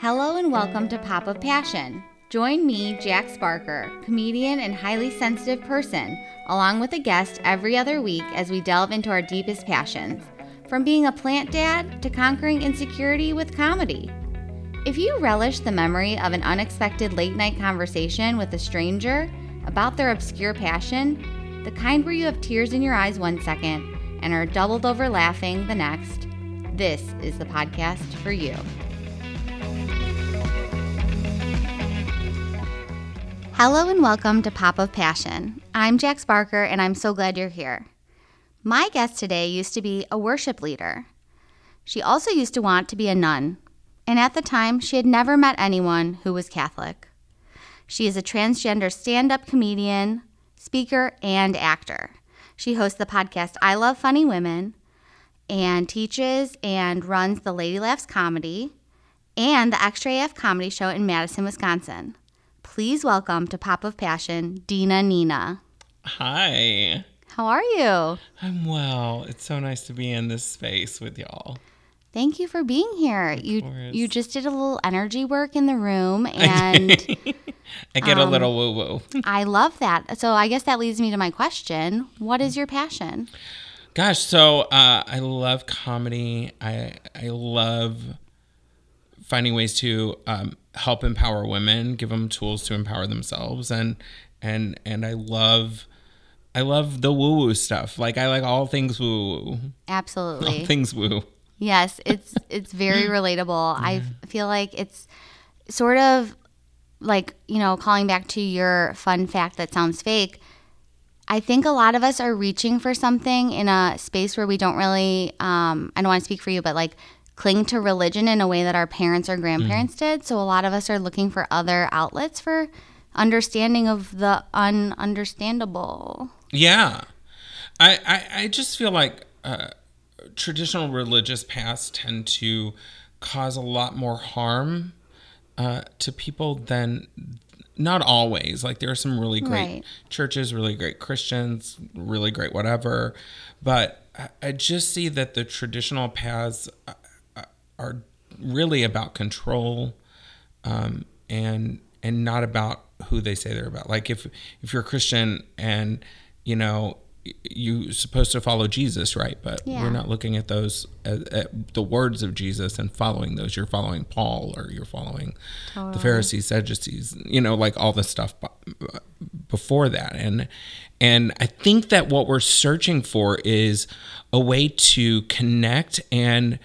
Hello and welcome to Pop of Passion. Join me, Jack Sparker, comedian and highly sensitive person, along with a guest every other week as we delve into our deepest passions, from being a plant dad to conquering insecurity with comedy. If you relish the memory of an unexpected late night conversation with a stranger about their obscure passion, the kind where you have tears in your eyes one second and are doubled over laughing the next, this is the podcast for you. Hello and welcome to Pop of Passion. I'm Jack Sparker and I'm so glad you're here. My guest today used to be a worship leader. She also used to want to be a nun, and at the time, she had never met anyone who was Catholic. She is a transgender stand up comedian, speaker, and actor. She hosts the podcast I Love Funny Women and teaches and runs the Lady Laughs Comedy and the Extra AF Comedy Show in Madison, Wisconsin please welcome to Pop of Passion, Dina Nina. Hi. How are you? I'm well. It's so nice to be in this space with y'all. Thank you for being here. Of you course. you just did a little energy work in the room and I get um, a little woo woo. I love that. So I guess that leads me to my question. What is your passion? Gosh, so uh, I love comedy. I I love finding ways to um, help empower women, give them tools to empower themselves, and and and I love. I love the woo woo stuff. Like I like all things woo woo. Absolutely. All things woo. Yes, it's it's very relatable. Yeah. I feel like it's sort of like, you know, calling back to your fun fact that sounds fake. I think a lot of us are reaching for something in a space where we don't really um, I don't want to speak for you, but like cling to religion in a way that our parents or grandparents mm. did. So a lot of us are looking for other outlets for understanding of the ununderstandable. Yeah. I, I, I just feel like uh, traditional religious paths tend to cause a lot more harm uh, to people than not always. Like there are some really great right. churches, really great Christians, really great whatever. But I just see that the traditional paths uh, are really about control um, and and not about who they say they're about. Like if if you're a Christian and you know you're supposed to follow Jesus, right? But yeah. we're not looking at those at, at, the words of Jesus and following those. You're following Paul or you're following totally. the Pharisees, Sadducees, you know, like all the stuff before that. And and I think that what we're searching for is a way to connect and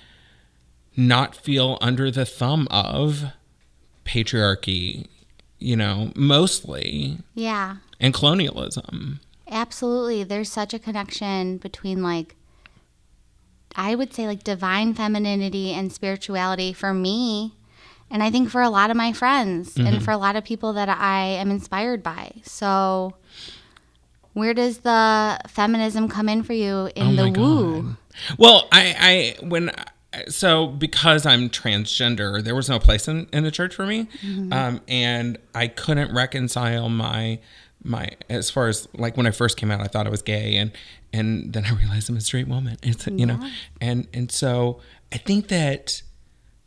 not feel under the thumb of patriarchy, you know, mostly. Yeah. And colonialism. Absolutely. There's such a connection between like I would say like divine femininity and spirituality for me and I think for a lot of my friends mm-hmm. and for a lot of people that I am inspired by. So where does the feminism come in for you in oh the woo? Well, I I when so because I'm transgender, there was no place in, in the church for me, mm-hmm. um, and I couldn't reconcile my my as far as like when I first came out, I thought I was gay, and and then I realized I'm a straight woman. It's you yeah. know, and and so I think that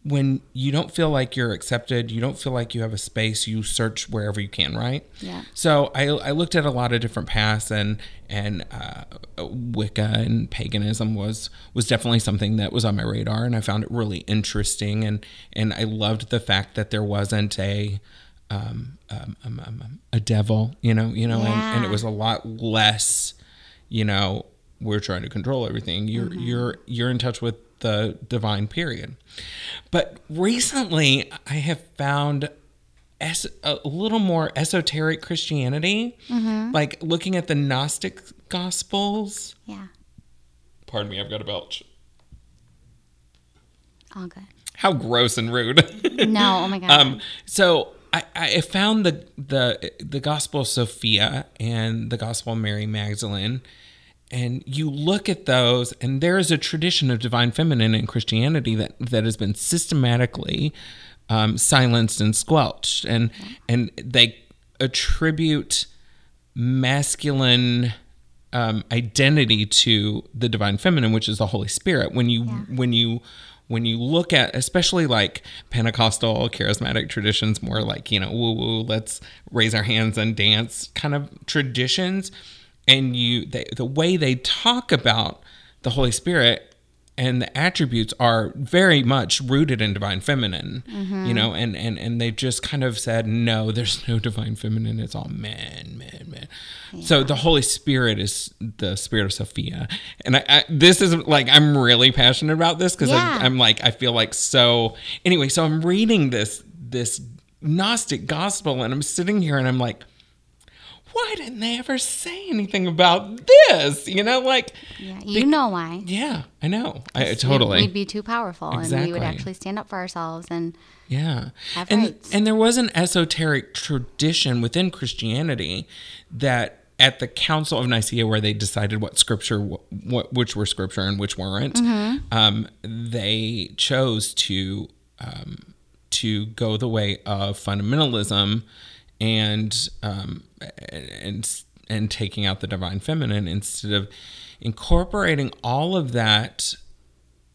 when you don't feel like you're accepted, you don't feel like you have a space, you search wherever you can, right? Yeah. So I, I looked at a lot of different paths, and and uh, Wicca and paganism was was definitely something that was on my radar, and I found it really interesting, and and I loved the fact that there wasn't a um, um, um, um a devil, you know, you know, yeah. and, and it was a lot less, you know, we're trying to control everything. You're mm-hmm. you're you're in touch with the divine period. But recently, I have found es- a little more esoteric Christianity, mm-hmm. like looking at the Gnostic Gospels. Yeah. Pardon me, I've got a belch. All good. How gross and rude. no, oh my god. Um, so I, I found the the the Gospel of Sophia and the Gospel of Mary Magdalene. And you look at those and there is a tradition of divine feminine in christianity that that has been systematically um, silenced and squelched. And and they attribute masculine um, identity to the divine feminine, which is the Holy Spirit. When you when you when you look at especially like Pentecostal charismatic traditions, more like you know woo woo, let's raise our hands and dance kind of traditions, and you they, the way they talk about the Holy Spirit and the attributes are very much rooted in divine feminine you know and and and they've just kind of said no there's no divine feminine it's all men men men. So the holy spirit is the spirit of sophia. And i, I this is like i'm really passionate about this because Yeah. I'm, I'm like i feel like so anyway so i'm reading this this gnostic gospel and i'm sitting here and i'm like why didn't they ever say anything about this you know like Yeah, you know why. yeah i know i totally We'd be too powerful and we would actually stand up for ourselves and Yeah. and rights. and there was an esoteric tradition within Christianity that at the Council of Nicaea where they decided what scripture what which were scripture and which weren't Mm-hmm. um, they chose to um, to go the way of fundamentalism and um, and and taking out the divine feminine instead of incorporating all of that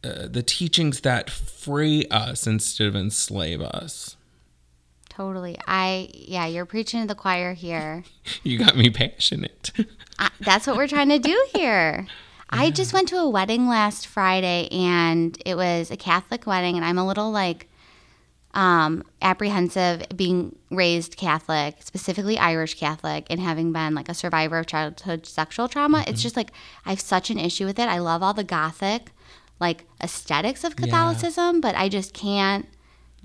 uh, the teachings that free us instead of enslave us. totally. I yeah, you're preaching to the choir here. You got me passionate. I, that's what we're trying to do here. I just went to a wedding last Friday and it was a Catholic wedding and I'm a little like um, apprehensive being raised Catholic, specifically Irish Catholic, and having been like a survivor of childhood sexual trauma. It's just like I have such an issue with it. I love all the gothic like aesthetics of Catholicism, but I just can't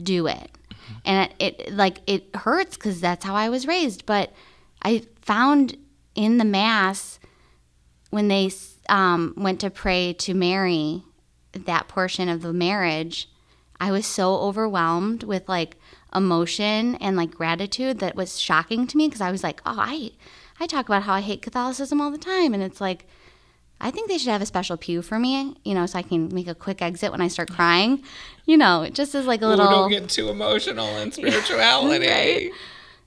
do it. And it, it like it hurts cuz that's how I was raised, but I found in the mass when they um, went to pray to Mary, that portion of the marriage, I was so overwhelmed with like emotion and like gratitude that was shocking to me because I was like, oh, I, I talk about how I hate Catholicism all the time, and it's like, I think they should have a special pew for me, you know, so I can make a quick exit when I start crying, you know, it just as like a Ooh, little. don't get too emotional in spirituality. Right.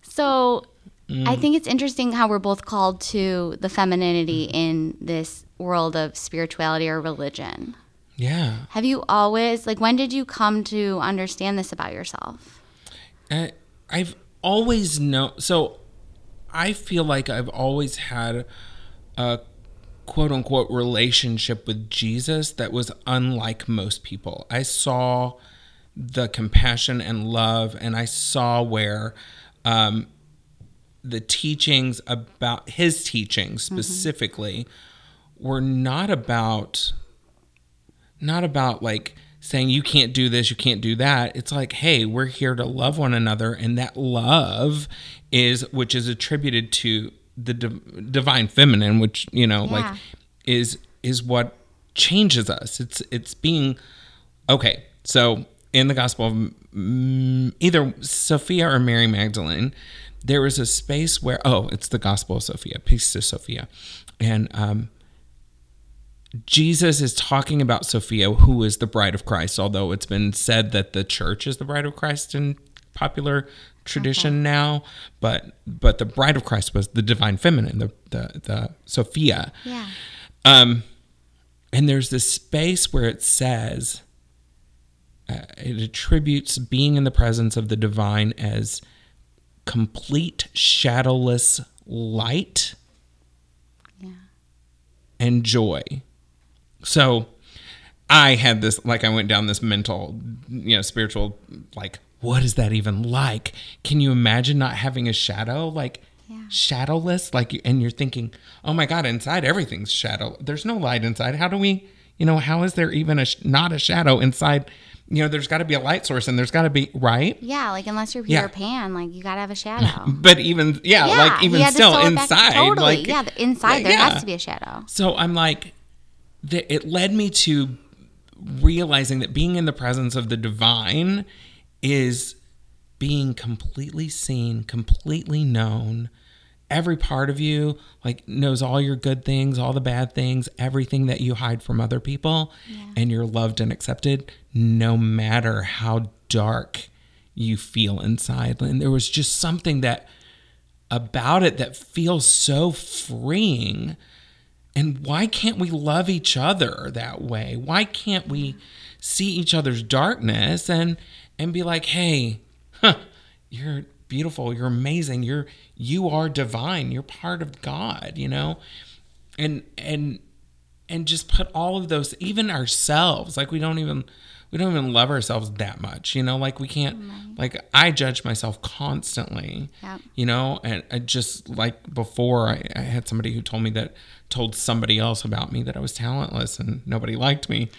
So I mm. think it's interesting how we're both called to the femininity mm. in this world of spirituality or religion. Yeah. Have you always, like, when did you come to understand this about yourself? I, I've always known. So I feel like I've always had a quote unquote relationship with Jesus that was unlike most people. I saw the compassion and love, and I saw where um, the teachings about his teachings specifically were not about not about like saying you can't do this, you can't do that. It's like, hey, we're here to love one another, and that love is which is attributed to the div- divine feminine, which you know, Yeah. like is is what changes us. It's it's being okay. So in the Gospel of either Sophia or Mary Magdalene, there is a space where oh, it's the Gospel of Sophia, Pistis Sophia, and um, Jesus is talking about Sophia, who is the bride of Christ, although it's been said that the church is the bride of Christ in popular tradition now, but but the bride of Christ was the divine feminine, the the, the Sophia. Yeah. Um, and there's this space where it says uh, it attributes being in the presence of the divine as complete shadowless light Yeah. and joy. So I had this like I went down this mental, you know, spiritual like what is that even like? Can you imagine not having a shadow like Yeah. shadowless like you, and you're thinking, "Oh my god, inside everything's shadow. There's no light inside. How do we, you know, how is there even a sh- not a shadow inside? You know, there's got to be a light source and there's got to be, right? Yeah, like unless you're Peter Yeah. Pan, like you gotta have a shadow. But even yeah, yeah, like even still back- inside Totally. like yeah, inside there has to be a shadow. So I'm like, th- it led me to realizing that being in the presence of the divine is being completely seen, completely known. Every part of you like knows all your good things, all the bad things, everything that you hide from other people, and you're loved and accepted no matter how dark you feel inside. And there was just something that about it that feels so freeing And why can't we love each other that way? Why can't we see each other's darkness and and be like, "Hey, huh, you're beautiful, you're amazing, you're you are divine, you're part of God," you know? And and and just put all of those even ourselves, like we don't even we don't even love ourselves that much, you know, like we can't mm-hmm. like I judge myself constantly. Yep. You know, and I just like before I, I had somebody who told me that told somebody else about me that I was talentless and nobody liked me.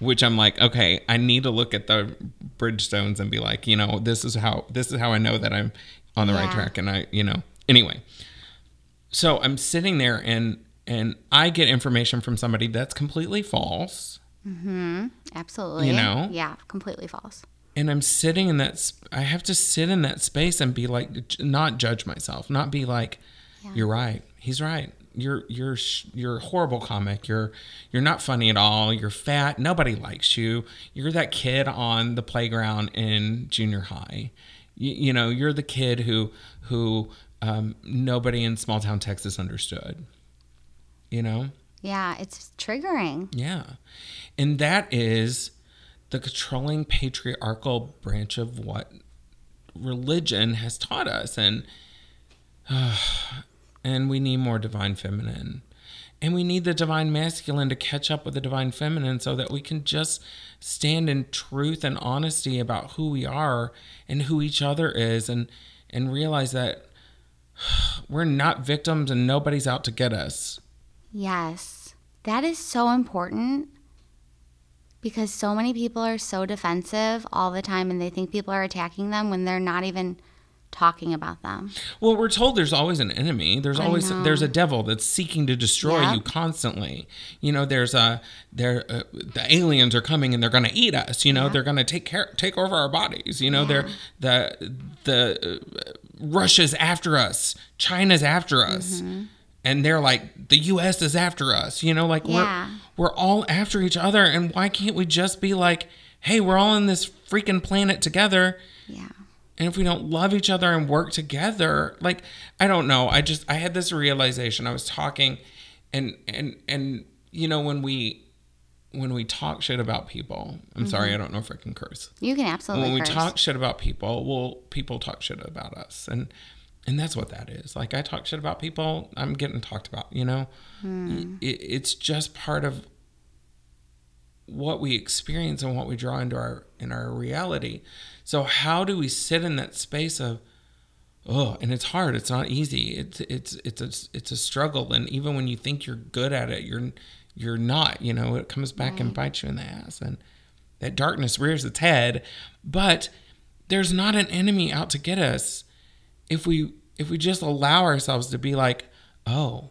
Which I'm like, okay, I need to look at the Bridgestones and be like, you know, this is how this is how I know that I'm on the right track. And I, you know, anyway. So I'm sitting there and and I get information from somebody that's completely false. Absolutely. You know? Yeah, completely false. and I'm sitting in that. sp- I have to sit in that space and be like, not judge myself, not be like, you're right, he's right. You're you're sh- you're a horrible comic. You're you're not funny at all. You're fat. Nobody likes you. You're that kid on the playground in junior high. You, you know, you're the kid who who um, nobody in small town Texas understood. You know. Yeah, it's triggering. Yeah. And that is the controlling patriarchal branch of what religion has taught us and and we need more divine feminine. And we need the divine masculine to catch up with the divine feminine so that we can just stand in truth and honesty about who we are and who each other is and and realize that we're not victims and nobody's out to get us. Yes. That is so important because so many people are so defensive all the time and they think people are attacking them when they're not even talking about them. Well, we're told there's always an enemy. There's I always know. there's a devil that's seeking to destroy Yep. you constantly. You know, there's a there uh, the aliens are coming and they're going to eat us. You know, they're going to take care take over our bodies. You know, they're the the uh, Russia's after us, China's after us. Mm-hmm. And they're like the US is after us. You know, like Yeah. we're we're all after each other and why can't we just be like, "Hey, we're all on this freaking planet together." Yeah. and if we don't love each other and work together like i don't know i just i had this realization i was talking and and and you know when we when we talk shit about people i'm sorry mm-hmm. i don't know if i can curse You can absolutely when we curse. talk shit about people well people talk shit about us and and that's what that is. Like i talk shit about people i'm getting talked about you know? Hmm. It, it's just part of what we experience and what we draw into our in our reality. So how do we sit in that space of oh and it's hard it's not easy. It's it's it's a it's a struggle. And even when you think you're good at it you're you're not you know? It comes back and bites you in the ass. And that darkness rears its head. But there's not an enemy out to get us if we if we just allow ourselves to be like oh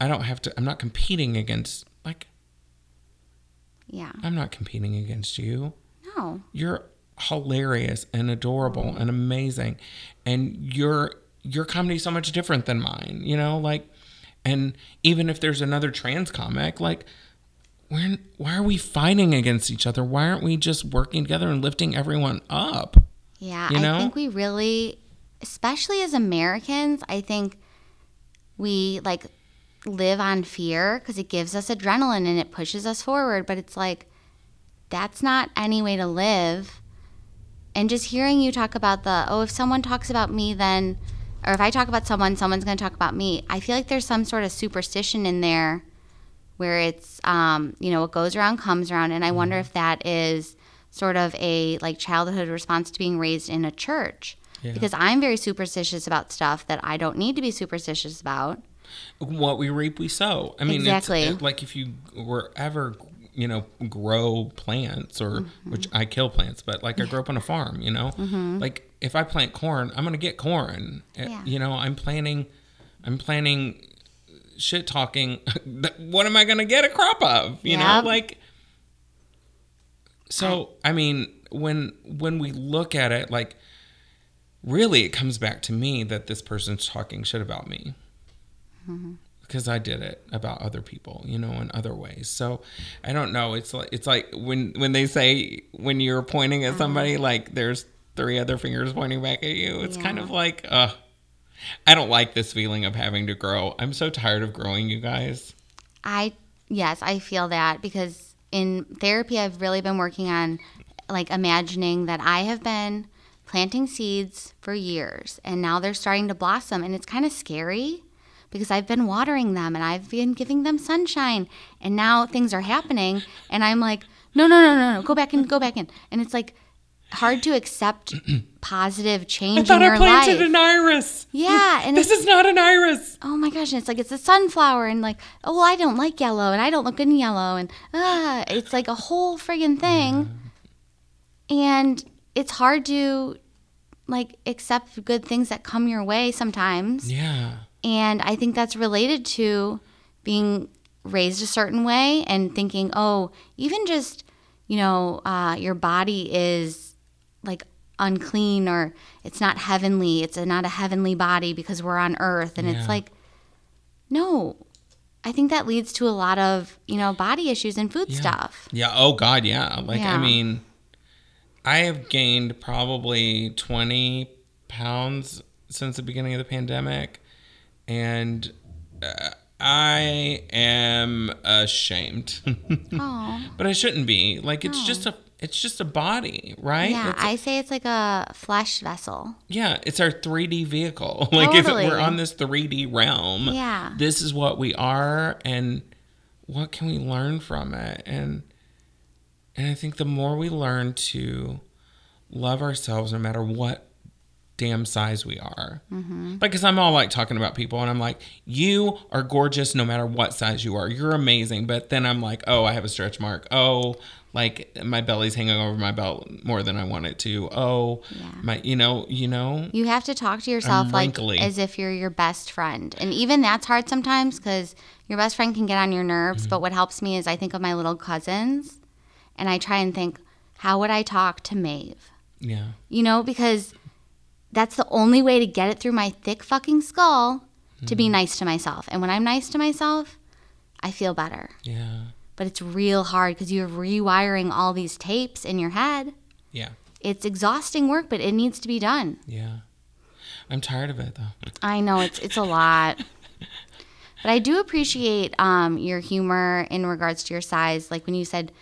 i don't have to i'm not competing against like Yeah. i'm not competing against you No. you're hilarious and adorable and amazing and your your comedy is so much different than mine you know like and even if there's another trans comic like we're, why are we fighting against each other why aren't we just working together and lifting everyone up Yeah, You know? I think we really, especially as Americans, I think we like live on fear because it gives us adrenaline and it pushes us forward. But it's like, that's not any way to live. And just hearing you talk about the, oh, if someone talks about me, then, or if I talk about someone, someone's going to talk about me. I feel like there's some sort of superstition in there where it's, um, you know, what goes around comes around. And I wonder if that is sort of a like childhood response to being raised in a church. Yeah. Because I'm very superstitious about stuff that I don't need to be superstitious about. what we reap we sow i mean Exactly. it's it, like if you were ever you know grow plants or Mm-hmm. which i kill plants but like i grew up on a farm you know like if i plant corn i'm gonna get corn Uh, Yeah. you know i'm planting i'm planting shit talking what am i gonna get a crop of you know like so i mean when when we look at it like really it comes back to me that this person's talking shit about me because I did it about other people, you know, in other ways. So I don't know. It's like it's like when when they say when you're pointing at somebody, like there's three other fingers pointing back at you. It's kind of like, uh, I don't like this feeling of having to grow. I'm so tired of growing, you guys. I yes, I feel that because in therapy I've really been working on like imagining that I have been planting seeds for years and now they're starting to blossom and it's kind of scary because I've been watering them and I've been giving them sunshine and now things are happening and I'm like no no no no no go back in go back in and it's like hard to accept positive change I thought in your I planted life. an iris. yeah, and This is not an iris. oh my gosh, and it's like it's a sunflower, and like, oh, well, I don't like yellow, and I don't look good in yellow, and ah, it's like a whole friggin' thing, and it's hard to like accept good things that come your way sometimes, Yeah. and I think that's related to being raised a certain way and thinking, oh, even just you know, uh, your body is like unclean or it's not heavenly. It's a, not a heavenly body because we're on earth. And Yeah. it's like, no. I think that leads to a lot of, you know, body issues and food Yeah. stuff. Yeah. Oh God. Yeah. Like I mean, I have gained probably twenty pounds since the beginning of the pandemic, and uh, I am ashamed. Oh. but I shouldn't be. Like it's just a it's just a body, right? Yeah, It's- I say it's like a flesh vessel. yeah, it's our 3D vehicle. Like if we're on this 3D realm, Yeah. this is what we are and what can we learn from it? And and I think the more we learn to love ourselves no matter what damn size we are. Mm-hmm. Like, cause I'm all like talking about people and I'm like, you are gorgeous no matter what size you are. You're amazing. But then I'm like, oh, I have a stretch mark. Oh, like my belly's hanging over my belt more than I want it to. Oh, Yeah. my, you know, you know, You have to talk to yourself like as if you're your best friend. And even that's hard sometimes because your best friend can get on your nerves. Mm-hmm. But what helps me is I think of my little cousins and I try and think, how would I talk to Maeve? yeah, You know, because that's the only way to get it through my thick fucking skull to Mm-hmm. be nice to myself. And when I'm nice to myself, I feel better. yeah, But it's real hard because you're rewiring all these tapes in your head. yeah, It's exhausting work, but it needs to be done. yeah. I'm tired of it though. I know it's it's a lot. But I do appreciate um, your humor in regards to your size. Like when you said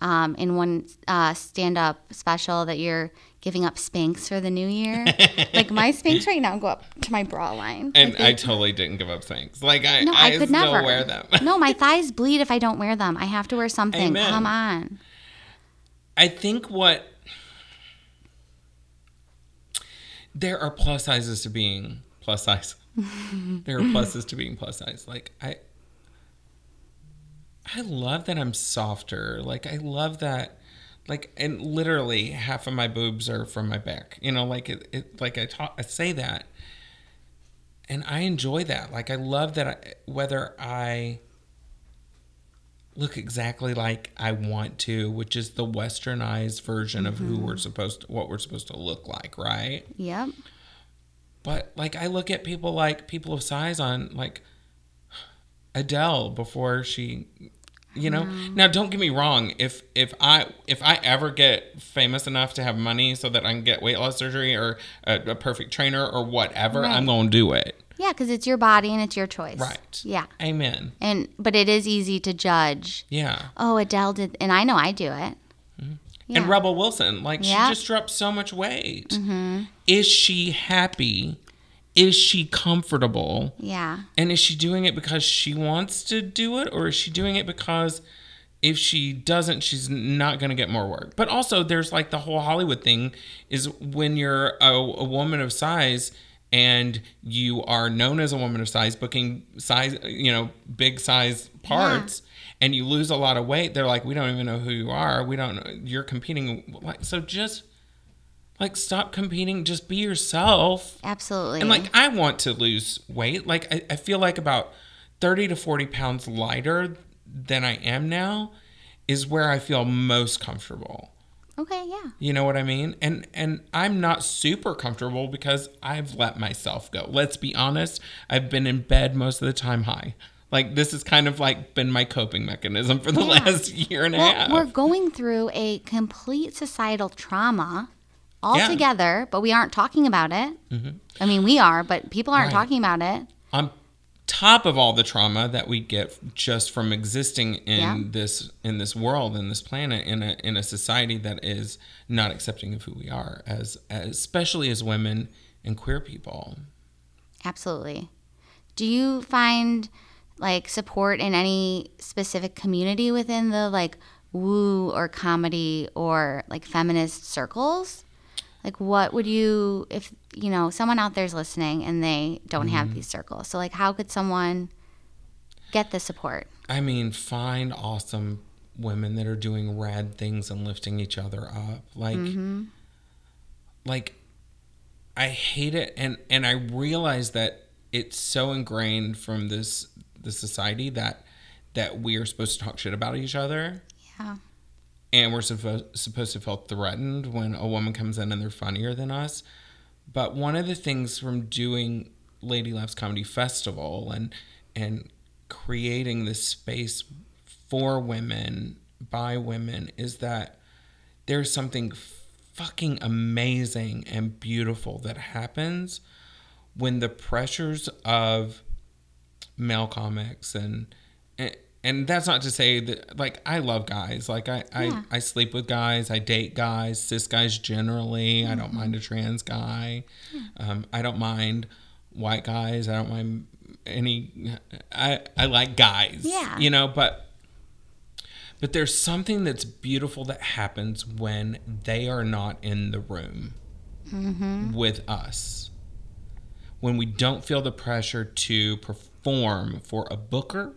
um, in one uh, stand up special that you're giving up Spanx for the new year. like my Spanx right now go up to my bra line. And Like, I totally didn't give up things. Like I, no, I, I, could still never wear them. no, my thighs bleed if I don't wear them. I have to wear something. Amen. Come on. I think what there are plus sizes to being plus size. there are pluses to being plus size. Like I I love that I'm softer. Like I love that like and literally half of my boobs are from my back. You know, like it, it like I talk I say that and I enjoy that. Like I love that I, whether I look exactly like I want to, which is the westernized version of who we're mm-hmm. supposed to, what we're supposed to look like, right? Yep. But like I look at people like people of size on like Adele before she you know. Mm. Now don't get me wrong, if if I if I ever get famous enough to have money so that I can get weight loss surgery or a, a perfect trainer or whatever, I'm going to do it. Yeah, because it's your body and it's your choice. Right. Yeah. Amen. And but it is easy to judge. Yeah. Oh, Adele did, and I know I do it. Mm-hmm. Yeah. And Rebel Wilson, like Yeah. she just dropped so much weight. Mm-hmm. Is she happy? Is she comfortable? yeah. And is she doing it because she wants to do it, or is she doing it because if she doesn't, she's not going to get more work? But also, there's like the whole Hollywood thing is when you're a, a woman of size and you are known as a woman of size, booking size, you know, big size parts. And you lose a lot of weight. They're like, we don't even know who you are. We don't know. You're competing. Like, so just like stop competing. Just be yourself. Absolutely. And like I want to lose weight. Like I, I feel like about 30 to 40 pounds lighter than I am now is where I feel most comfortable. okay, yeah. You know what I mean? And and I'm not super comfortable because I've let myself go. Let's be honest. I've been in bed most of the time high. Like this has kind of like been my coping mechanism for the Yeah. last year and a Well, half. we're going through a complete societal trauma all Yeah. Mm-hmm. together, but we aren't talking about it. I mean, we are, but people aren't Right. talking about it. on top of all the trauma that we get just from existing in Yeah. this in this world in this planet in a in a society that is not accepting of who we are as, as especially as women and queer people. Absolutely. Do you find like support in any specific community within the like woo or comedy or like feminist circles? Like what would you if you know someone out there's listening and they don't have mm-hmm. these circles. So like how could someone get the support? I mean, find awesome women that are doing rad things and lifting each other up. Like, mm-hmm. like I hate it, and and I realize that it's so ingrained from this the society that that we are supposed to talk shit about each other, Yeah. And we're supposed supposed to feel threatened when a woman comes in and they're funnier than us. But one of the things from doing Lady Laughs Comedy Festival and and creating this space for women by women is that there's something fucking amazing and beautiful that happens when the pressures of male comics and and, and that's not to say that like I love guys. Like I Yeah. I, I sleep with guys. I date guys cis guys generally. I don't mind a trans guy. Um, I don't mind white guys. I don't mind any I I like guys Yeah. you know but but there's something that's beautiful that happens when they are not in the room with us. When we don't feel the pressure to perform for a booker,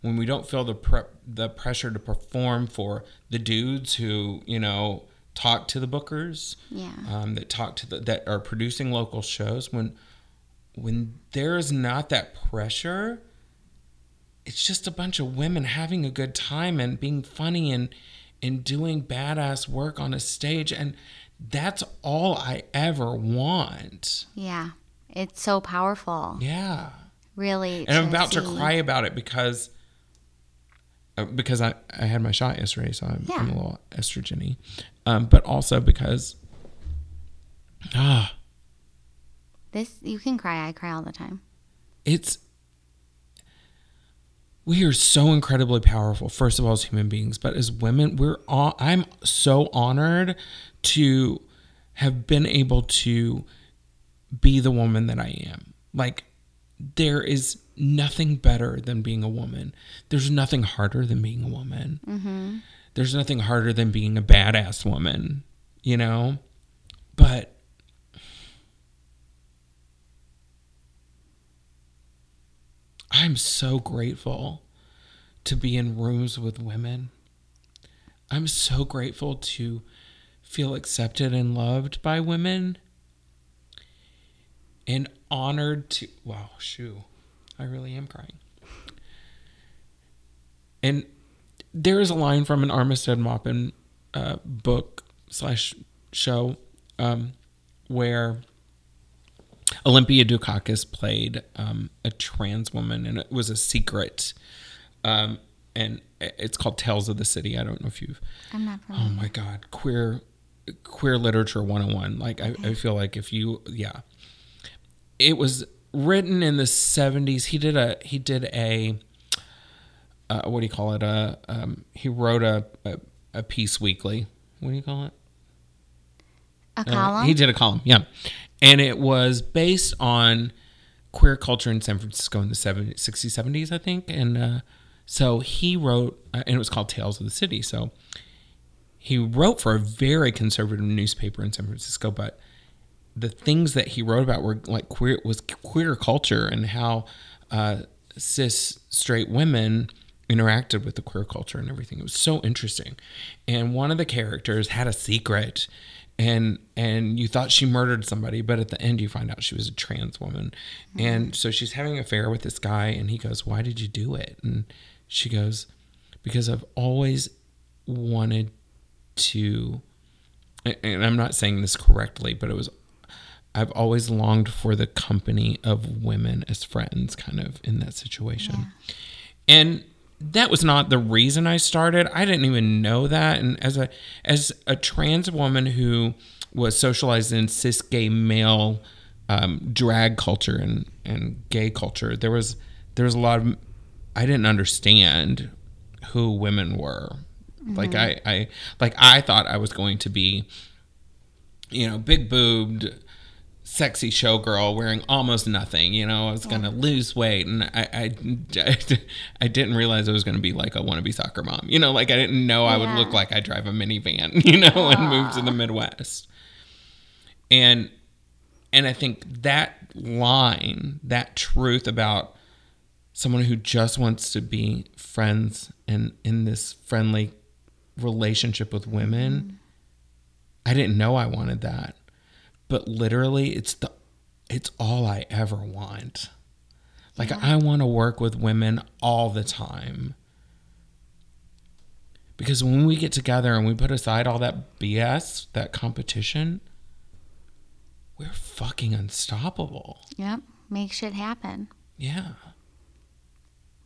when we don't feel the pre- the pressure to perform for the dudes who, you know, talk to the bookers, Yeah. um, that talk to the that are producing local shows, when when there is not that pressure, it's just a bunch of women having a good time and being funny and and doing badass work on a stage and that's all I ever want. Yeah. It's so powerful. Yeah. Really. And I'm about to cry about it because because I, I had my shot yesterday, so I'm, I'm a little estrogeny. Um, but also because ah, This you can cry. I cry all the time. it's we are so incredibly powerful first of all as human beings but as women we're all, i'm so honored to have been able to be the woman that i am like there is nothing better than being a woman there's nothing harder than being a woman mm-hmm. there's nothing harder than being a badass woman you know but I'm so grateful to be in rooms with women. I'm so grateful to feel accepted and loved by women and honored to wow, shoo. I really am crying. And there is a line from an Armistead Maupin uh, book slash show um, where Olympia Dukakis played um, a trans woman, and it was a secret. Um, and it's called Tales of the City. I don't know if you've. I'm not Oh my God, queer, queer literature 101. Like I, I feel like if you, yeah, it was written in the 70s. He did a he did a uh, what do you call it? A um, he wrote a, a a piece weekly. What do you call it? A Uh, column. he did a column, yeah. And it was based on queer culture in San Francisco in the 70s, 60s, 70s, I think. And uh, so he wrote, uh, and it was called Tales of the City. So he wrote for a very conservative newspaper in San Francisco, but the things that he wrote about were like queer was queer culture and how uh, cis straight women interacted with the queer culture and everything. It was so interesting. And one of the characters had a secret and and you thought she murdered somebody, but at the end you find out she was a trans woman. And so she's having an affair with this guy and he goes, "Why did you do it?" And she goes, "Because I've always wanted to and I'm not saying this correctly, but it was I've always longed for the company of women as friends, kind of in that situation. And that was not the reason I started. I didn't even know that. And as a as a trans woman who was socialized in cis gay male um, drag culture and and gay culture, there was there was a lot of I didn't understand who women were. Like I, I like I thought I was going to be, you know, big boobed, sexy showgirl wearing almost nothing. You know, I was gonna lose weight, and I, I, I, didn't realize I was gonna be like a wannabe soccer mom. You know, like I didn't know I would look like I drive a minivan. You know, and move to the ah. Midwest. And and I think that line, that truth about someone who just wants to be friends and in this friendly relationship with women, mm-hmm. I didn't know I wanted that. But literally it's the it's all I ever want. Like I want to work with women all the time. Because when we get together and we put aside all that BS, that competition, we're fucking unstoppable. Yep. Make shit happen. Yeah.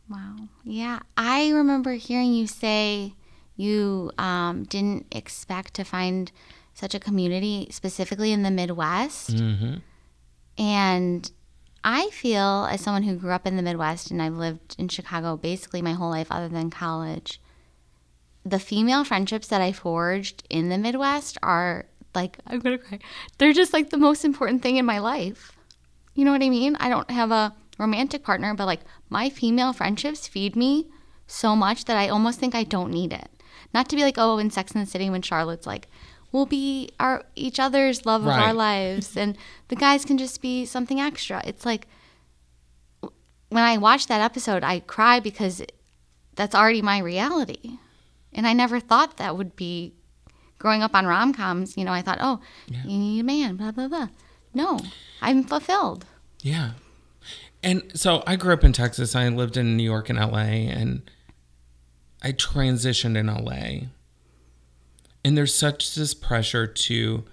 Wow. Yeah. I remember hearing you say you um, didn't expect to find such a community, specifically in the Midwest. Mm-hmm. And I feel, as someone who grew up in the Midwest and I've lived in Chicago basically my whole life other than college, the female friendships that I forged in the Midwest are like, I'm going to cry. They're just like the most important thing in my life. You know what I mean? I don't have a romantic partner, but like my female friendships feed me so much that I almost think I don't need it. Not to be like, oh, in Sex and the City when Charlotte's like, we'll be our each other's love of our lives, and the guys can just be something extra. It's like when I watch that episode, I cry because that's already my reality, and I never thought that would be growing up on rom coms. You know, I thought, oh, you need a man, blah blah blah. No, I'm fulfilled. Yeah. And so I grew up in Texas. I lived in New York and LA and I transitioned in LA. And there's such this pressure to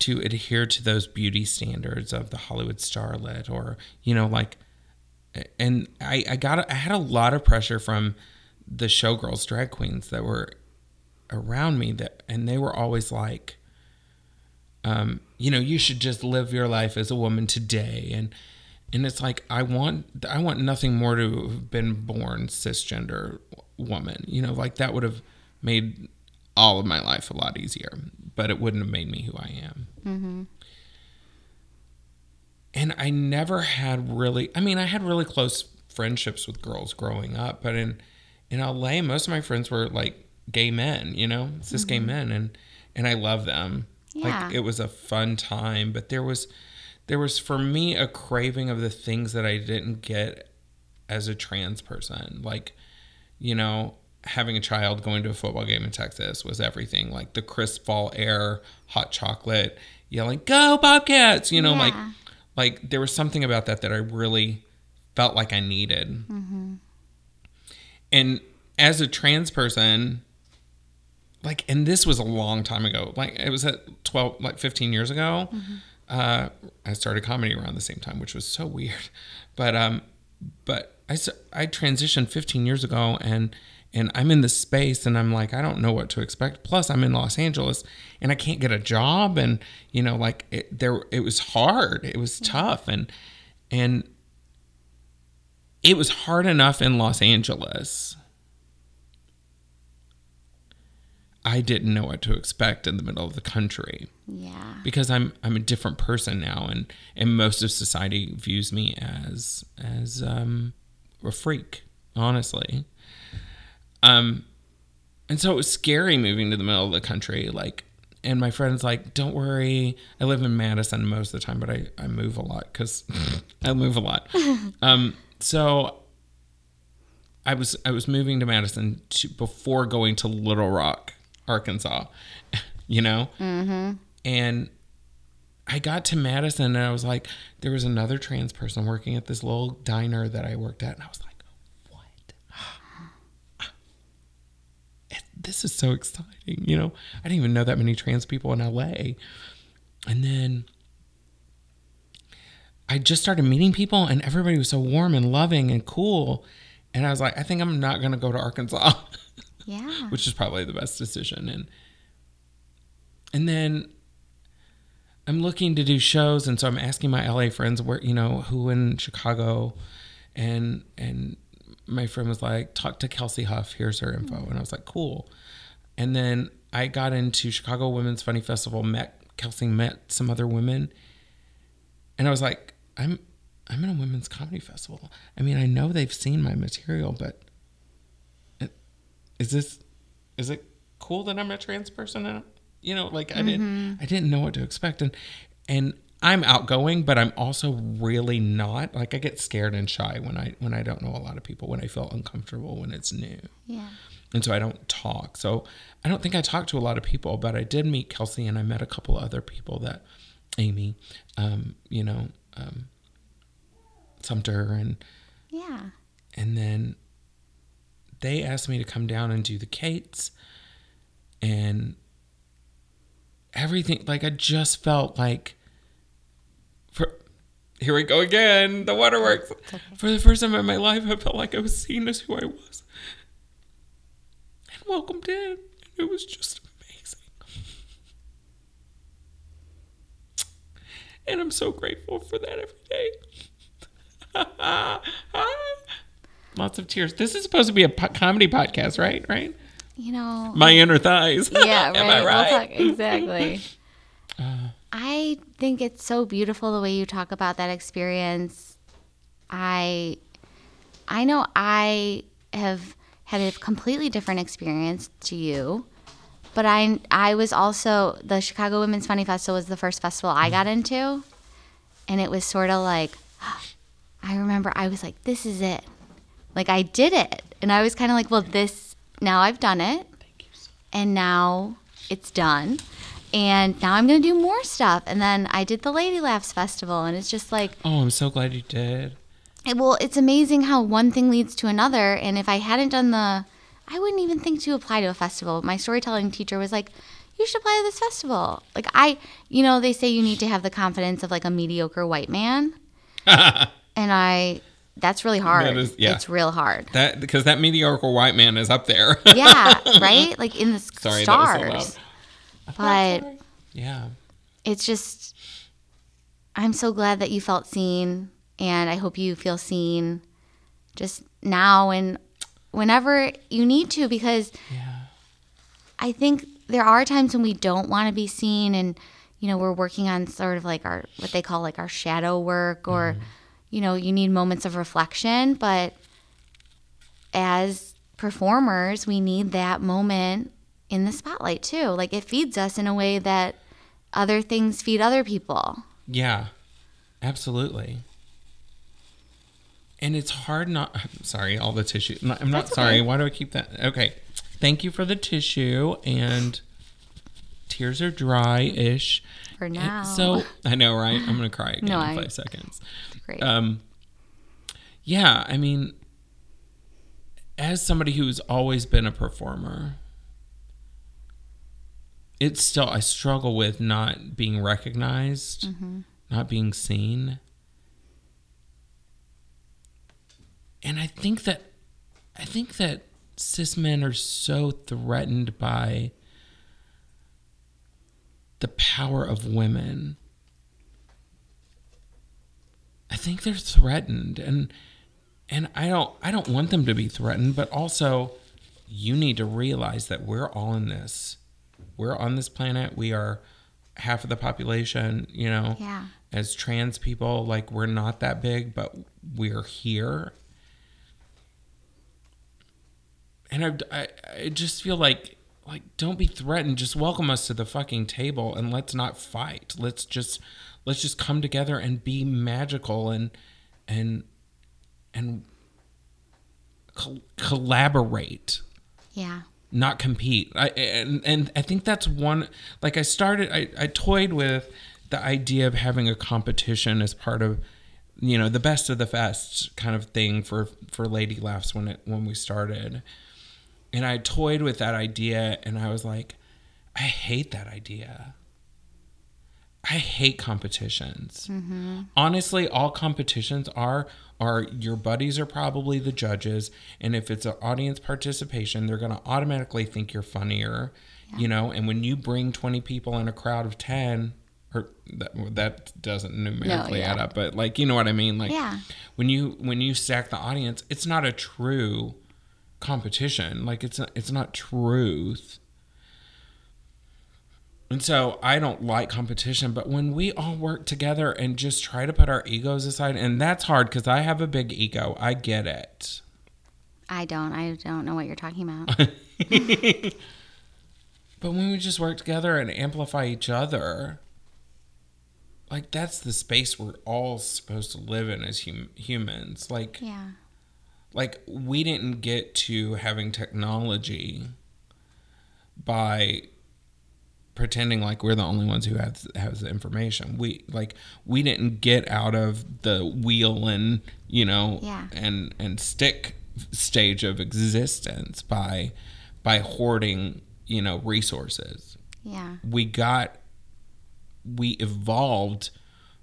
to adhere to those beauty standards of the Hollywood starlet or you know like and I I got I had a lot of pressure from the showgirls drag queens that were around me that and they were always like um, you know, you should just live your life as a woman today, and and it's like I want I want nothing more to have been born cisgender woman. You know, like that would have made all of my life a lot easier, but it wouldn't have made me who I am. Mm-hmm. And I never had really. I mean, I had really close friendships with girls growing up, but in in LA, most of my friends were like gay men. You know, cis gay mm-hmm. men, and and I love them. Yeah. Like it was a fun time, but there was there was for me a craving of the things that I didn't get as a trans person. Like, you know, having a child going to a football game in Texas was everything. Like the crisp fall air, hot chocolate, yelling, "Go Bobcats!" You know, like Yeah. like there was something about that that I really felt like I needed. And as a trans person, like, and this was a long time ago. Like it was at twelve, like fifteen years ago. Uh, I started comedy around the same time, which was so weird. But um, but I I transitioned fifteen years ago, and and I'm in this space, and I'm like, I don't know what to expect. Plus, I'm in Los Angeles, and I can't get a job, and you know, like it, there, it was hard. It was tough, and and it was hard enough in Los Angeles. I didn't know what to expect in the middle of the country Yeah. because I'm I'm a different person now, and and most of society views me as as um, a freak, honestly. Um, and so it was scary moving to the middle of the country, like. And my friends like, don't worry. I live in Madison most of the time, but I, I move a lot because I move a lot. um, so I was I was moving to Madison to, before going to Little Rock, Arkansas. You know, mm-hmm. and I got to Madison and I was like, there was another trans person working at this little diner that I worked at, and I was like, what? This is so exciting. You know, I didn't even know that many trans people in LA. And then I just started meeting people, and everybody was so warm and loving and cool. And I was like, I think I'm not going to go to Arkansas. Yeah. which is probably the best decision. And and then I'm looking to do shows, and so I'm asking my LA friends where you know who in Chicago and and my friend was like, talk to Kelsey Huff. Here's her info, and I was like, cool. And then I got into Chicago Women's Funny Festival. Met Kelsey, met some other women, and I was like, I'm I'm in a women's comedy festival. I mean, I know they've seen my material, but it, is this is it cool that I'm a trans person? And you know, like I didn't mm-hmm. I didn't know what to expect, and and I'm outgoing, but I'm also really not. Like I get scared and shy when I when I don't know a lot of people, when I feel uncomfortable when it's new. Yeah. And so I don't talk. So I don't think I talked to a lot of people, but I did meet Kelsey and I met a couple other people that Amy, um, you know, um, Sumter and Yeah. and then they asked me to come down and do the Kates and everything like I just felt like for here we go again the waterworks for the first time in my life I felt like I was seen as who I was and welcomed in and it was just amazing and I'm so grateful for that every day Lots of tears. This is supposed to be a po- comedy podcast, right? Right? You know. My inner thighs. yeah, right. Am I We'll talk- exactly. I think it's so beautiful the way you talk about that experience. I I know I have had a completely different experience to you, but I I was also the Chicago Women's Funny Festival was the first festival I got into, and it was sort of like I remember I was like, this is it. Like I did it. And I was kind of like, well, this now I've done it. And now it's done. And now I'm going to do more stuff. And then I did the Lady Laughs Festival and it's just like Oh, I'm so glad you did. it, well, it's amazing how one thing leads to another. And if I hadn't done the, I wouldn't even think to apply to a festival. My storytelling teacher was like, you should apply to this festival. Like, I, you know, they say you need to have the confidence of like a mediocre white man. and I, that's really hard. That is- yeah. It's real hard. That because that mediocre white man is up there. yeah, right? Like in the Sorry, that was so stars. loud. But Yeah. it's just I'm so glad that you felt seen and I hope you feel seen just now and whenever you need to because Yeah. I think there are times when we don't want to be seen and you know we're working on sort of like our what they call like our shadow work or mm-hmm. you know you need moments of reflection but as performers we need that moment in the spotlight too like it feeds us in a way that other things feed other people Yeah. Absolutely. And it's hard not. I'm sorry, all the tissue. I'm not, I'm not sorry. okay. Why do I keep that? Okay. Thank you for the tissue. And tears are dry ish. for now So I know, right? I'm gonna cry again No, in I- five seconds. great Um, yeah, I mean, as somebody who's always been a performer, it's still I struggle with not being recognized, mm-hmm. not being seen, and I think that I think that cis men are so threatened by the power of women. I think they're threatened and and I don't I don't want them to be threatened, but also you need to realize that we're all in this. We're on this planet. We are half of the population, you know. yeah As trans people, like we're not that big, but we're here. And I, I, I just feel like like don't be threatened just welcome us to the fucking table and let's not fight let's just let's just come together and be magical and and and col- collaborate yeah not compete I, and and i think that's one like i started I, I toyed with the idea of having a competition as part of you know the best of the fest kind of thing for for lady laughs when it when we started and I toyed with that idea and I was like, I hate that idea. I hate competitions. Mm-hmm. Honestly, all competitions are are your buddies are probably the judges, and if it's an audience participation, they're going to automatically think you're funnier, you know. And when you bring twenty people in a crowd of ten, or that, that doesn't numerically yeah. add up, but like you know what I mean. Like Yeah. when you when you stack the audience, it's not a true competition. Like it's not, it's not truth. And so I don't like competition, but when we all work together and just try to put our egos aside, and that's hard because I have a big ego. I get it. I don't. I don't know what you're talking about. But when we just work together and amplify each other, like that's the space we're all supposed to live in as hum- humans. Like, yeah. like we didn't get to having technology by pretending like we're the only ones who have has the information. We like we didn't get out of the wheel and you know Yeah. and and stick stage of existence by by hoarding you know resources. Yeah. We got we evolved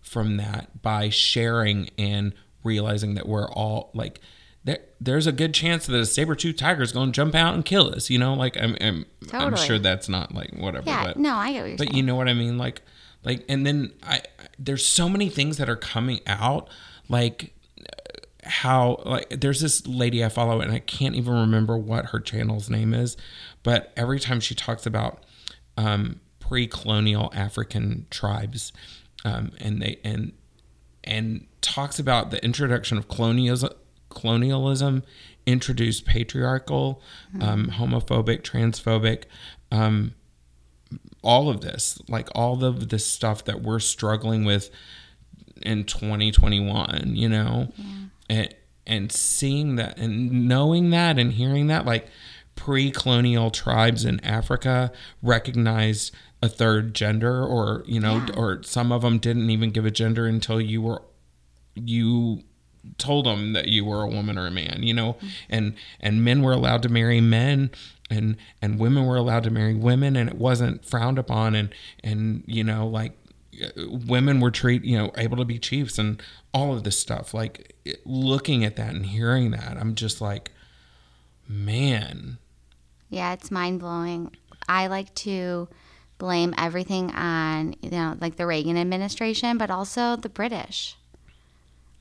from that by sharing and realizing that we're all like there, there's a good chance that a saber-tooth tiger is going to jump out and kill us you know like i'm i'm, I'm sure that's not like whatever Yeah. but no, I get what you're but saying. you know what i mean like like and then I, there's so many things that are coming out like how like there's this lady i follow and i can't even remember what her channel's name is but every time she talks about um pre-colonial african tribes um and they and and talks about the introduction of colonialism colonialism introduced patriarchal um, homophobic transphobic um, all of this like all of this stuff that we're struggling with in 2021 you know? And and seeing that and knowing that and hearing that like pre-colonial tribes in africa recognized a third gender or you know Yeah. or some of them didn't even give a gender until you were you told them that you were a woman or a man you know and and men were allowed to marry men and and women were allowed to marry women and it wasn't frowned upon and and you know like uh, women were treat you know able to be chiefs and all of this stuff like looking at that and hearing that i'm just like man Yeah, it's mind blowing. I like to blame everything on, you know, like the Reagan administration, but also the British.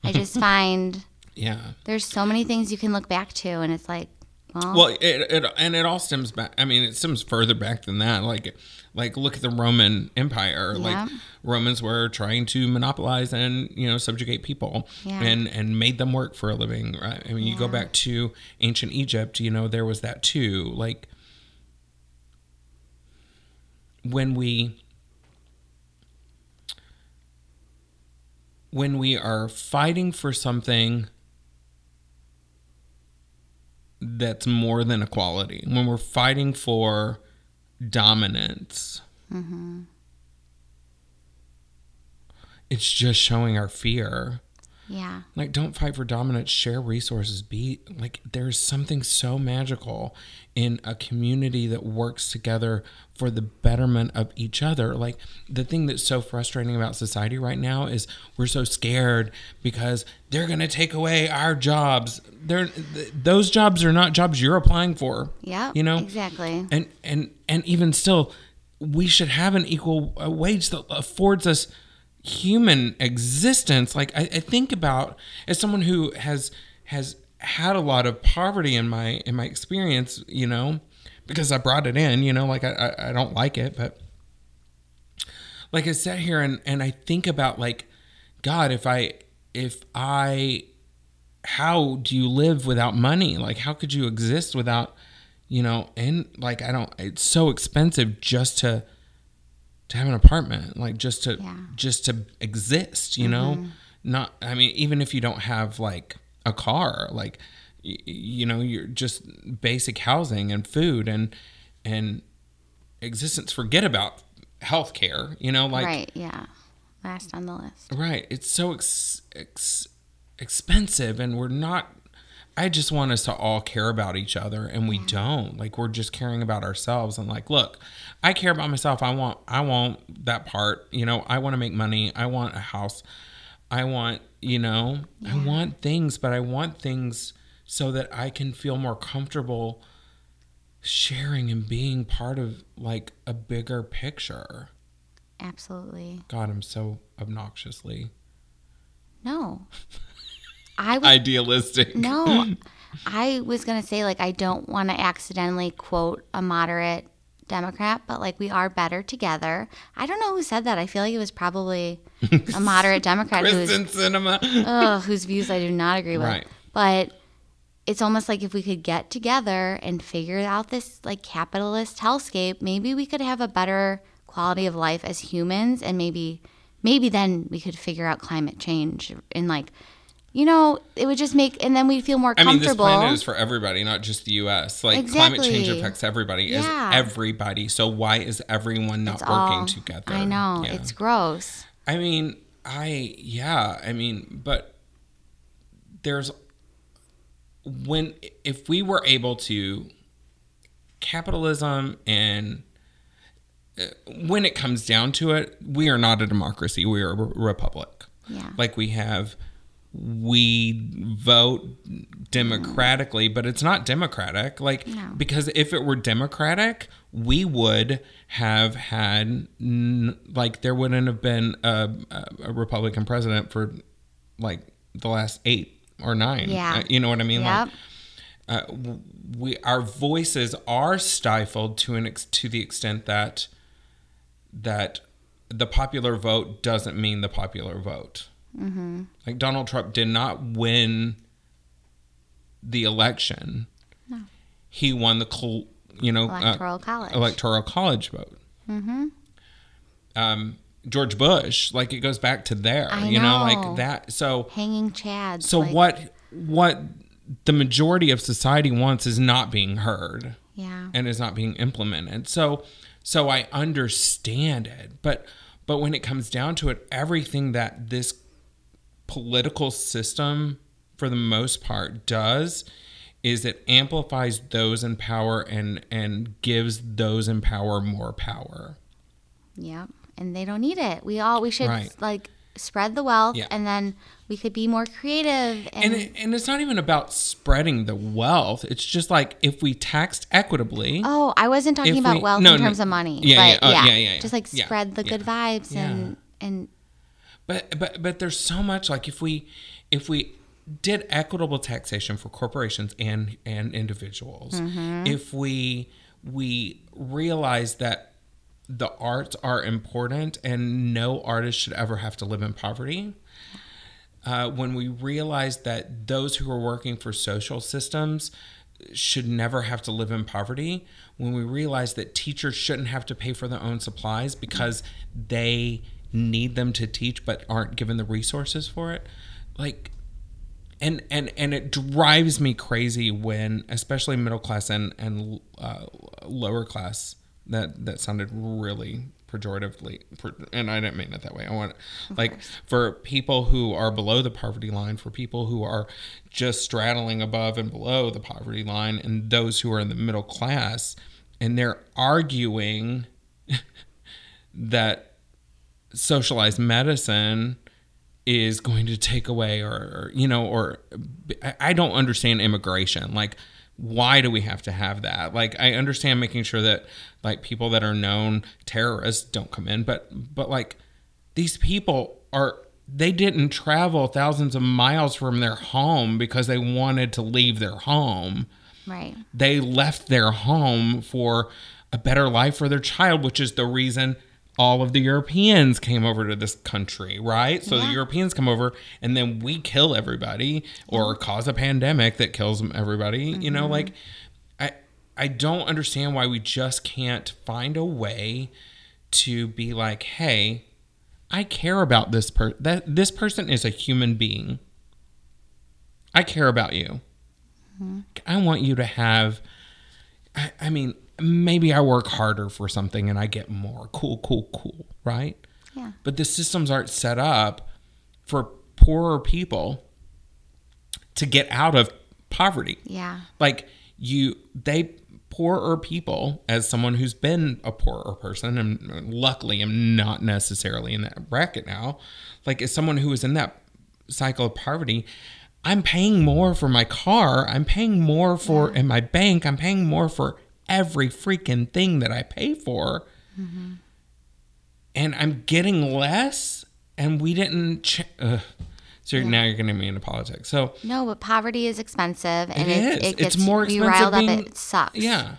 I just find yeah there's so many things you can look back to, and it's like, well, Well, it, it and it all stems back. I mean, it stems further back than that. Like, like look at the Roman Empire. Yeah. Like Romans were trying to monopolize and you know subjugate people, Yeah. and and made them work for a living. Right. I mean, you go back to ancient Egypt. You know, there was that too. Like when we when we are fighting for something that's more than equality when we're fighting for dominance. Mm-hmm. It's just showing our fear yeah, like don't fight for dominance. Share resources. Be like there's something so magical in a community that works together for the betterment of each other. Like the thing that's so frustrating about society right now is we're so scared because they're going to take away our jobs. They're th- those jobs are not jobs you're applying for. Yeah, you know? exactly. and and and even still we should have an equal uh, wage that affords us human existence like I, I think about as someone who has has had a lot of poverty in my in my experience you know because i brought it in you know like i i, I don't like it but like i sat here and and i think about like god if i if i how do you live without money? Like how could you exist without you know and like i don't it's so expensive just to to have an apartment like just to Yeah. just to exist you know mm-hmm. not i mean even if you don't have like a car like y- you know you're just basic housing and food and and existence forget about health care you know like right, yeah. Last on the list. Right. It's so ex- ex- expensive, and we're not. I just want us to all care about each other, and we mm-hmm. don't. Like we're just caring about ourselves, and like, look, I care about myself. I want. I want that part. You know, I want to make money. I want a house. I want. You know, I want things, but I want things so that I can feel more comfortable sharing and being part of like a bigger picture. Absolutely. God, I'm so obnoxiously No. I was idealistic. No, I was gonna say like I don't want to accidentally quote a moderate Democrat, but like we are better together. I don't know who said that. I feel like it was probably a moderate Democrat who's Kyrsten Sinema. ugh, whose views I do not agree with. Right. But it's almost like if we could get together and figure out this like capitalist hellscape, maybe we could have a better quality of life as humans and maybe maybe then we could figure out climate change and like you know, it would just make and then we'd feel more I mean, this comfortable. planet is for everybody, not just the U.S. Like climate change affects everybody. Is Yeah. everybody? So why is everyone not It's working all- together? I know. Yeah. It's gross. I mean, I yeah, I mean, but there's when if we were able to capitalism and uh, when it comes down to it, we are not a democracy. We are a republic. Yeah. Like we have we vote democratically, but it's not democratic. Like No. because if it were democratic, we would have had like there wouldn't have been a, a, Republican president for like the last eight or nine. Yeah. Uh, you know what I mean? Yep. Like uh, we our voices are stifled to an ex- to the extent that that the popular vote doesn't mean the popular vote. Mm-hmm. Like Donald Trump did not win the election. No. He won the col- you know uh, Electoral college. electoral college vote. Mm-hmm. Um, George Bush, like it goes back to there. I you know, know. like that. So Hanging chads. so like- what what the majority of society wants is not being heard Yeah. and is not being implemented. So so I understand it, but but when it comes down to it, everything that this political system for the most part does is it amplifies those in power and and gives those in power more power. Yep. And they don't need it. We all we should Right. like spread the wealth Yeah. and then we could be more creative and, And it, and it's not even about spreading the wealth. It's just like if we taxed equitably, Oh, I wasn't talking about we- wealth no, in no. terms of money. Yeah, yeah. but Oh, yeah, yeah, yeah, yeah. Just like Yeah, spread the good vibes Yeah. and and But but but there's so much like if we if we did equitable taxation for corporations and and individuals, Mm-hmm. if we we realize that the arts are important and no artist should ever have to live in poverty. Uh, when we realize that those who are working for social systems should never have to live in poverty, when we realize that teachers shouldn't have to pay for their own supplies because they need them to teach but aren't given the resources for it, like and and and it drives me crazy when especially middle class and and uh, lower class that that sounded really pejoratively and i didn't mean it that way. I want like for people who are below the poverty line for people who are just straddling above and below the poverty line and those who are in the middle class and they're arguing that socialized medicine is going to take away or, or you know or I- i don't understand immigration. Like why do we have to have that? Like i understand making sure that like people that are known terrorists don't come in but but like these people are they didn't travel thousands of miles from their home because they wanted to leave their home. Right. they left their home for a better life for their child, which is the reason all of the Europeans came over to this country, right? So the Europeans come over and then we kill everybody or cause a pandemic that kills everybody. You know, mm-hmm. like I I don't understand why we just can't find a way to be like, "Hey, I care about this per that this person is a human being. I care about you. Mm-hmm. I want you to have I, I mean, maybe I work harder for something and I get more. Cool, cool, cool, right? Yeah. But the systems aren't set up for poorer people to get out of poverty. Yeah. Like you they poorer people as someone who's been a poorer person and luckily I'm not necessarily in that bracket now. Like as someone who is in that cycle of poverty, I'm paying more for my car. I'm paying more for in my bank. I'm paying more for every freaking thing that I pay for. and I'm getting less, and we didn't. Ch- Ugh. so now you're getting me into politics. So No, but poverty is expensive, and It it, is. it It's gets more you riled up. It sucks. yeah,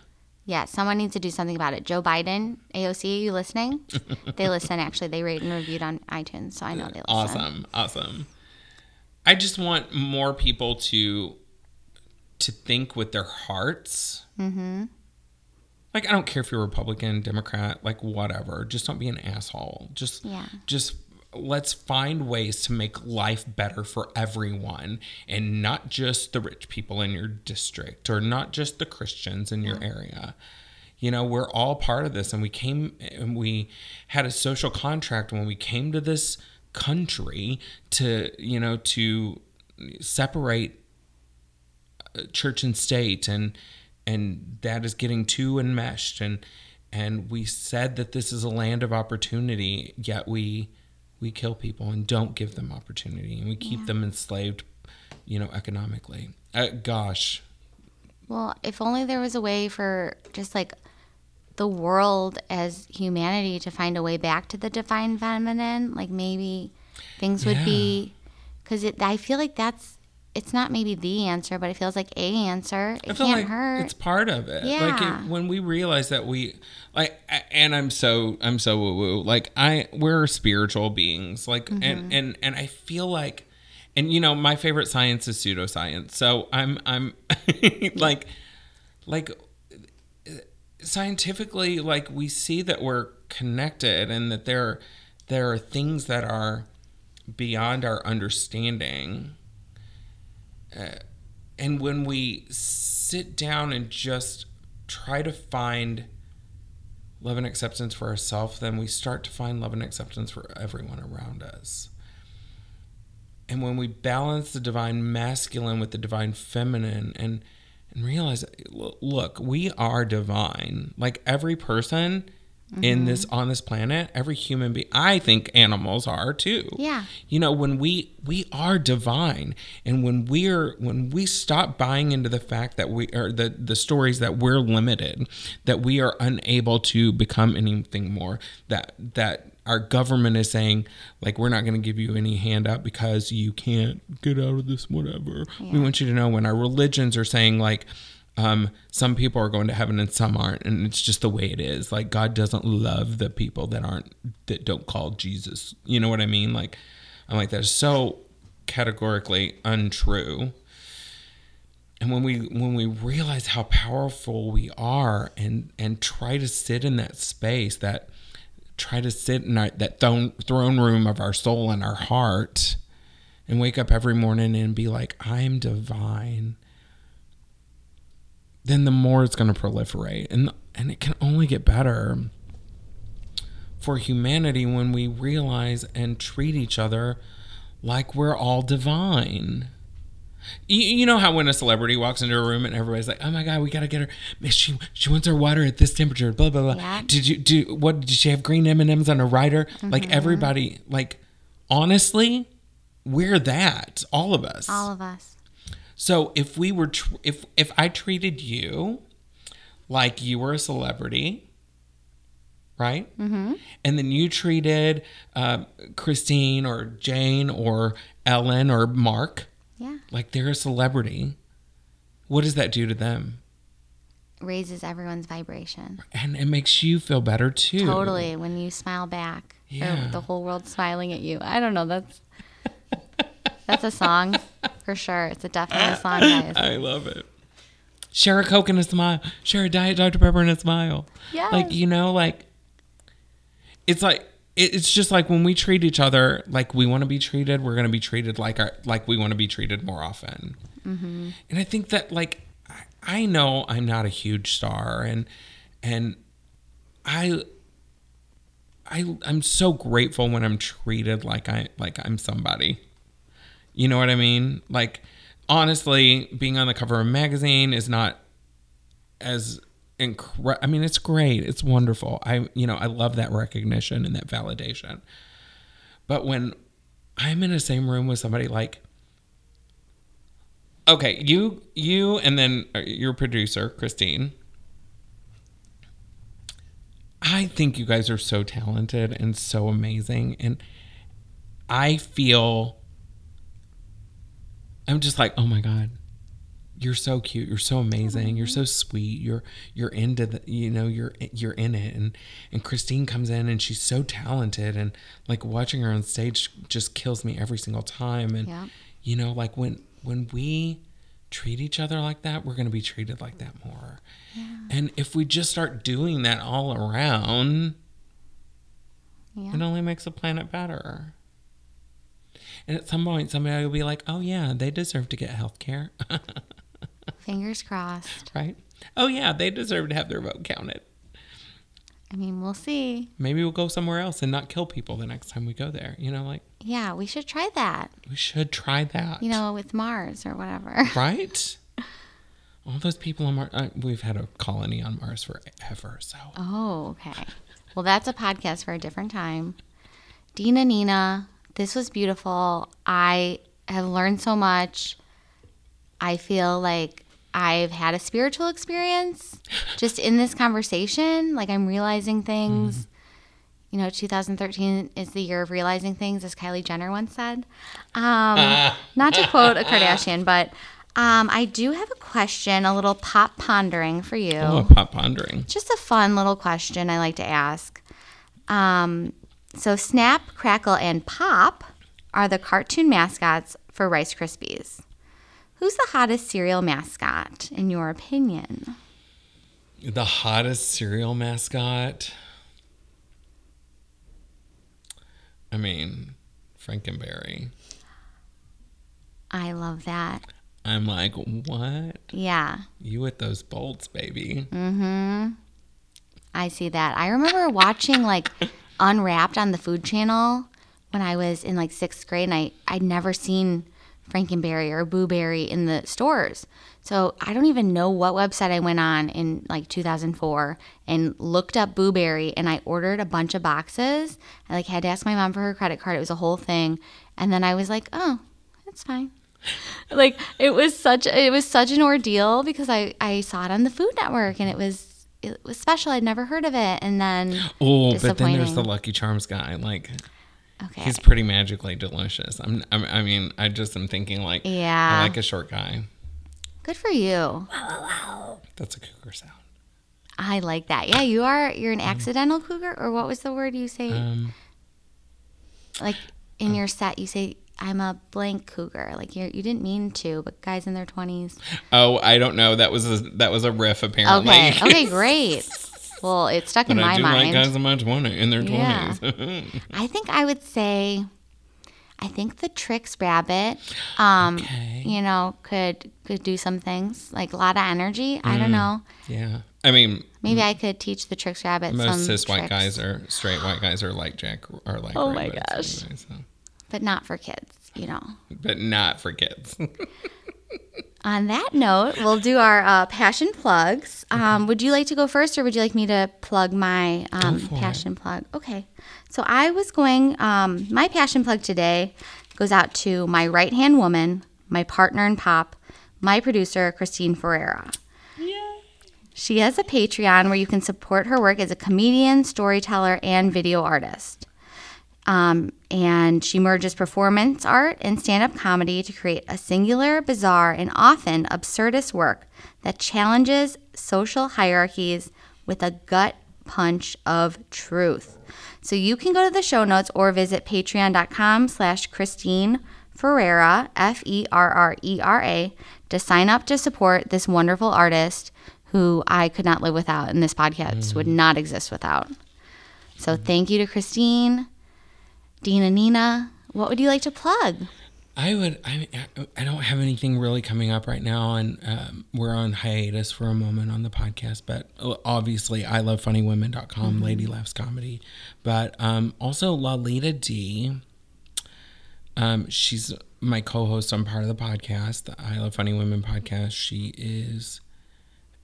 Yeah, someone needs to do something about it. Joe Biden, AOC, are you listening? they listen, actually. They rate and reviewed on iTunes, so I know they listen. awesome, awesome. I just want more people to to think with their hearts. Mm-hmm. Like I don't care if you're Republican, Democrat, like whatever. Just don't be an asshole. Just Yeah. just let's find ways to make life better for everyone and not just the rich people in your district or not just the Christians in your area. You know, we're all part of this and we came and we had a social contract when we came to this country to, you know, to separate uh, church and state and and that is getting too enmeshed. And and we said that this is a land of opportunity yet we we kill people and don't give them opportunity. And we keep them enslaved you know economically. Uh, gosh. Well, if only there was a way for just like the world as humanity to find a way back to the divine feminine, like maybe things would be because it. I feel like that's it's not maybe the answer, but it feels like a answer. It can't like hurt. it's part of it. Like Yeah. it, when we realize that we like, and I'm so I'm so woo woo. Like I, we're spiritual beings. Like Mm-hmm. and and and I feel like, and you know, my favorite science is pseudoscience. So I'm I'm like like scientifically like we see that we're connected and that there there are things that are beyond our understanding Uh, and when we sit down and just try to find love and acceptance for ourselves, then we start to find love and acceptance for everyone around us. And when we balance the divine masculine with the divine feminine and and realize look, we are divine. Like every person in mm-hmm. this on this planet, every human being, I think animals are too. Yeah. you know when we we are divine and when we're when we stop buying into the fact that we are the the stories that we're limited that we are unable to become anything more that that our government is saying like we're not going to give you any handout because you can't get out of this whatever. We want you to know when our religions are saying like um, some people are going to heaven and some aren't, and it's just the way it is. Like God doesn't love the people that aren't that don't call Jesus. You know what I mean? Like I'm like that is so categorically untrue. And when we when we realize how powerful we are, and and try to sit in that space, that try to sit in our, that throne throne room of our soul and our heart, and wake up every morning and be like, I'm divine then the more it's going to proliferate and and it can only get better for humanity when we realize and treat each other like we're all divine. You, you know how when a celebrity walks into a room and everybody's like, "Oh my god, we gotta get her. She she wants her water at this temperature." Blah blah blah. Yeah. Did you do what? Did she have green M and M's on her rider? Like mm-hmm. everybody, like honestly, we're that. All of us. All of us. So if we were, tr- if if I treated you like you were a celebrity, right? Mm-hmm. And then you treated uh, Christine or Jane or Ellen or Mark Yeah. like they're a celebrity, what does that do to them? Raises everyone's vibration. And it makes you feel better too. Totally. When you smile back, Yeah. the whole world smiling at you. I don't know. That's that's a song for sure. It's a definite a ah, song, guys. I love it. Share a Coke and a smile. Share a Diet Dr. Pepper and a smile. Yes. Like, you know, like, it's like, it- it's just like when we treat each other like we want to be treated, we're going to be treated like our, like we want to be treated more often. Mm-hmm. And I think that, like, I, I know I'm not a huge star and, and I, I, I'm so grateful when I'm treated like I, like I'm somebody. You know what I mean? Like, honestly, being on the cover of a magazine is not as incredible. I mean, it's great. It's wonderful. I, you know, I love that recognition and that validation. But when I'm in the same room with somebody like, okay, you, you, and then uh, your producer, Christine, I I think you guys are so talented and so amazing. And I feel, I'm just like, oh my God, you're so cute. You're so amazing. You're so mm-hmm. sweet. You're, you're into the, you know, you're, you're in it. And, and Christine comes in and she's so talented and like watching her on stage just kills me every single time. And, Yeah. you know, like when, when we treat each other like that, we're going to be treated like that more. And if we just start doing that all around, Yeah. it only makes the planet better. And at some point, somebody will be like, oh, yeah, they deserve to get health care. Fingers crossed. right? Oh, yeah, they deserve to have their vote counted. I mean, we'll see. Maybe we'll go somewhere else and not kill people the next time we go there. You know, like, Yeah, we should try that. we should try that. You know, with Mars or whatever. right? All those people on Mars, uh, we've had a colony on Mars forever. So, Oh, okay. Well, that's a podcast for a different time. Dina Nina, this was beautiful. I have learned so much. I feel like I've had a spiritual experience just in this conversation. Like I'm realizing things. You know, 2013 is the year of realizing things, as Kylie Jenner once said. Um, not to quote a Kardashian, but um, I do have a question, a little pop pondering for you oh, pop pondering. just a fun little question I like to ask. Um, so, Snap, Crackle, and Pop are the cartoon mascots for Rice Krispies. Who's the hottest cereal mascot, in your opinion? The hottest cereal mascot. I mean, Frankenberry. I love that. I'm like, what? Yeah, You with those bolts, baby? Mm hmm. I see that. I remember watching like Unwrapped on the Food Channel when I was in like sixth grade, and I I'd never seen Frankenberry or Boo Berry in the stores. So I don't even know what website I went on in like 2004 and looked up Boo Berry, and I ordered a bunch of boxes. I like had to ask my mom for her credit card. It was a whole thing, and then I was like, oh, it's fine. like it was such it was such an ordeal because I I saw it on the Food Network and it was it was special. I'd never heard of it, and then Oh, but then there's the Lucky Charms guy. Like, okay, he's pretty magically delicious. I'm, I'm I mean, I just am thinking like, Yeah. I like a short guy. good for you. That's a cougar sound. I like that. Yeah, you are. You're an accidental cougar, or what was the word you say? Um, like in your set, you say, "I'm a blank cougar." Like you, you didn't mean to, but guys in their twenties. oh, I don't know. That was a, that was a riff apparently. Okay. Okay. Great. Well, it stuck in but I my do mind. like guys in my twenty in their twenties. Yeah. I think I would say, I think the Trix Rabbit, um, Okay. you know, could could do some things like a lot of energy. I Mm. don't know. yeah. I mean, Maybe I could teach the Trix Rabbit most some cis white guys are straight white guys are like Jack are like. Oh my gosh. anyway, so. But not for kids. You know. But not for kids. On that note, we'll do our uh, passion plugs. Um, would you like to go first, or would you like me to plug my um, for it. passion plug? Okay. So I was going. Um, my passion plug today goes out to my right hand woman, my partner in pop, my producer Christine Ferrera. She has a Patreon where you can support her work as a comedian, storyteller, and video artist. Um, and she merges performance art and stand up comedy to create a singular, bizarre, and often absurdist work that challenges social hierarchies with a gut punch of truth. So you can go to the show notes or visit patreon.com slash Christine Ferrera, F E R R E R A, to sign up to support this wonderful artist who I could not live without and this podcast would not exist without. So thank you to Christine. Dina Nina, what would you like to plug? I would. I I don't have anything really coming up right now, and um, we're on hiatus for a moment on the podcast. But uh, obviously, I love funnywomen.com, Lady Laughs Comedy, but um, also Lalita D. Um, she's my co-host on part of the podcast, the I Love Funny Women podcast. She is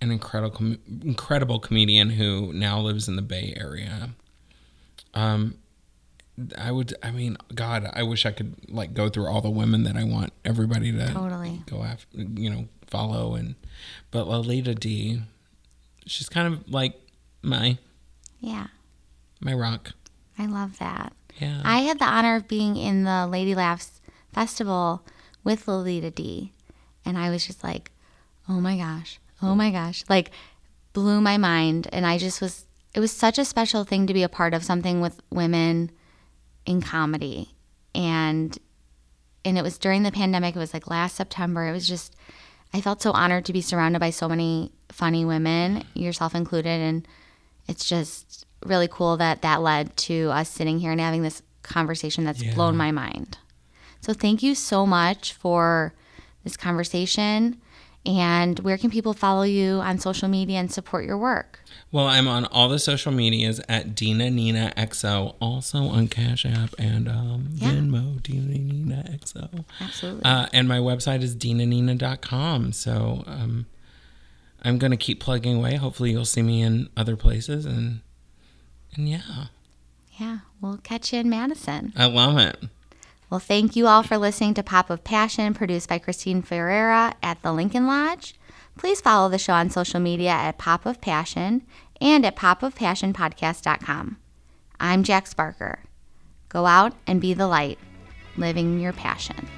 an incredible, incredible comedian who now lives in the Bay Area. Um, I would. I mean, God, I wish I could like go through all the women that I want everybody to Totally. go after. You know, follow and. But Lolita D, she's kind of like my. Yeah. my rock. I love that. Yeah. I had the honor of being in the Lady Laughs Festival with Lolita D. And I was just like, oh my gosh, oh my gosh. Like, blew my mind. And I just was, it was such a special thing to be a part of something with women in comedy. And, and it was during the pandemic, it was like last September. It was just, I felt so honored to be surrounded by so many funny women, yourself included. And it's just really cool that that led to us sitting here and having this conversation that's Yeah. blown my mind. So thank you so much for this conversation. And where can people follow you on social media and support your work? Well, I'm on all the social medias at Dina Nina XO, also on Cash App and um, Yeah. Venmo, Dina Nina XO. Absolutely. Uh, and my website is dinanina.com. So um, I'm going to keep plugging away. Hopefully, you'll see me in other places. And, and yeah, yeah, we'll catch you in Madison. I love it. Well, thank you all for listening to Pop of Passion, produced by Christine Ferrera at the Lincoln Lodge. Please follow the show on social media at Pop of Passion and at popofpassionpodcast.com. I'm Jack Sparker. Go out and be the light, living your passion.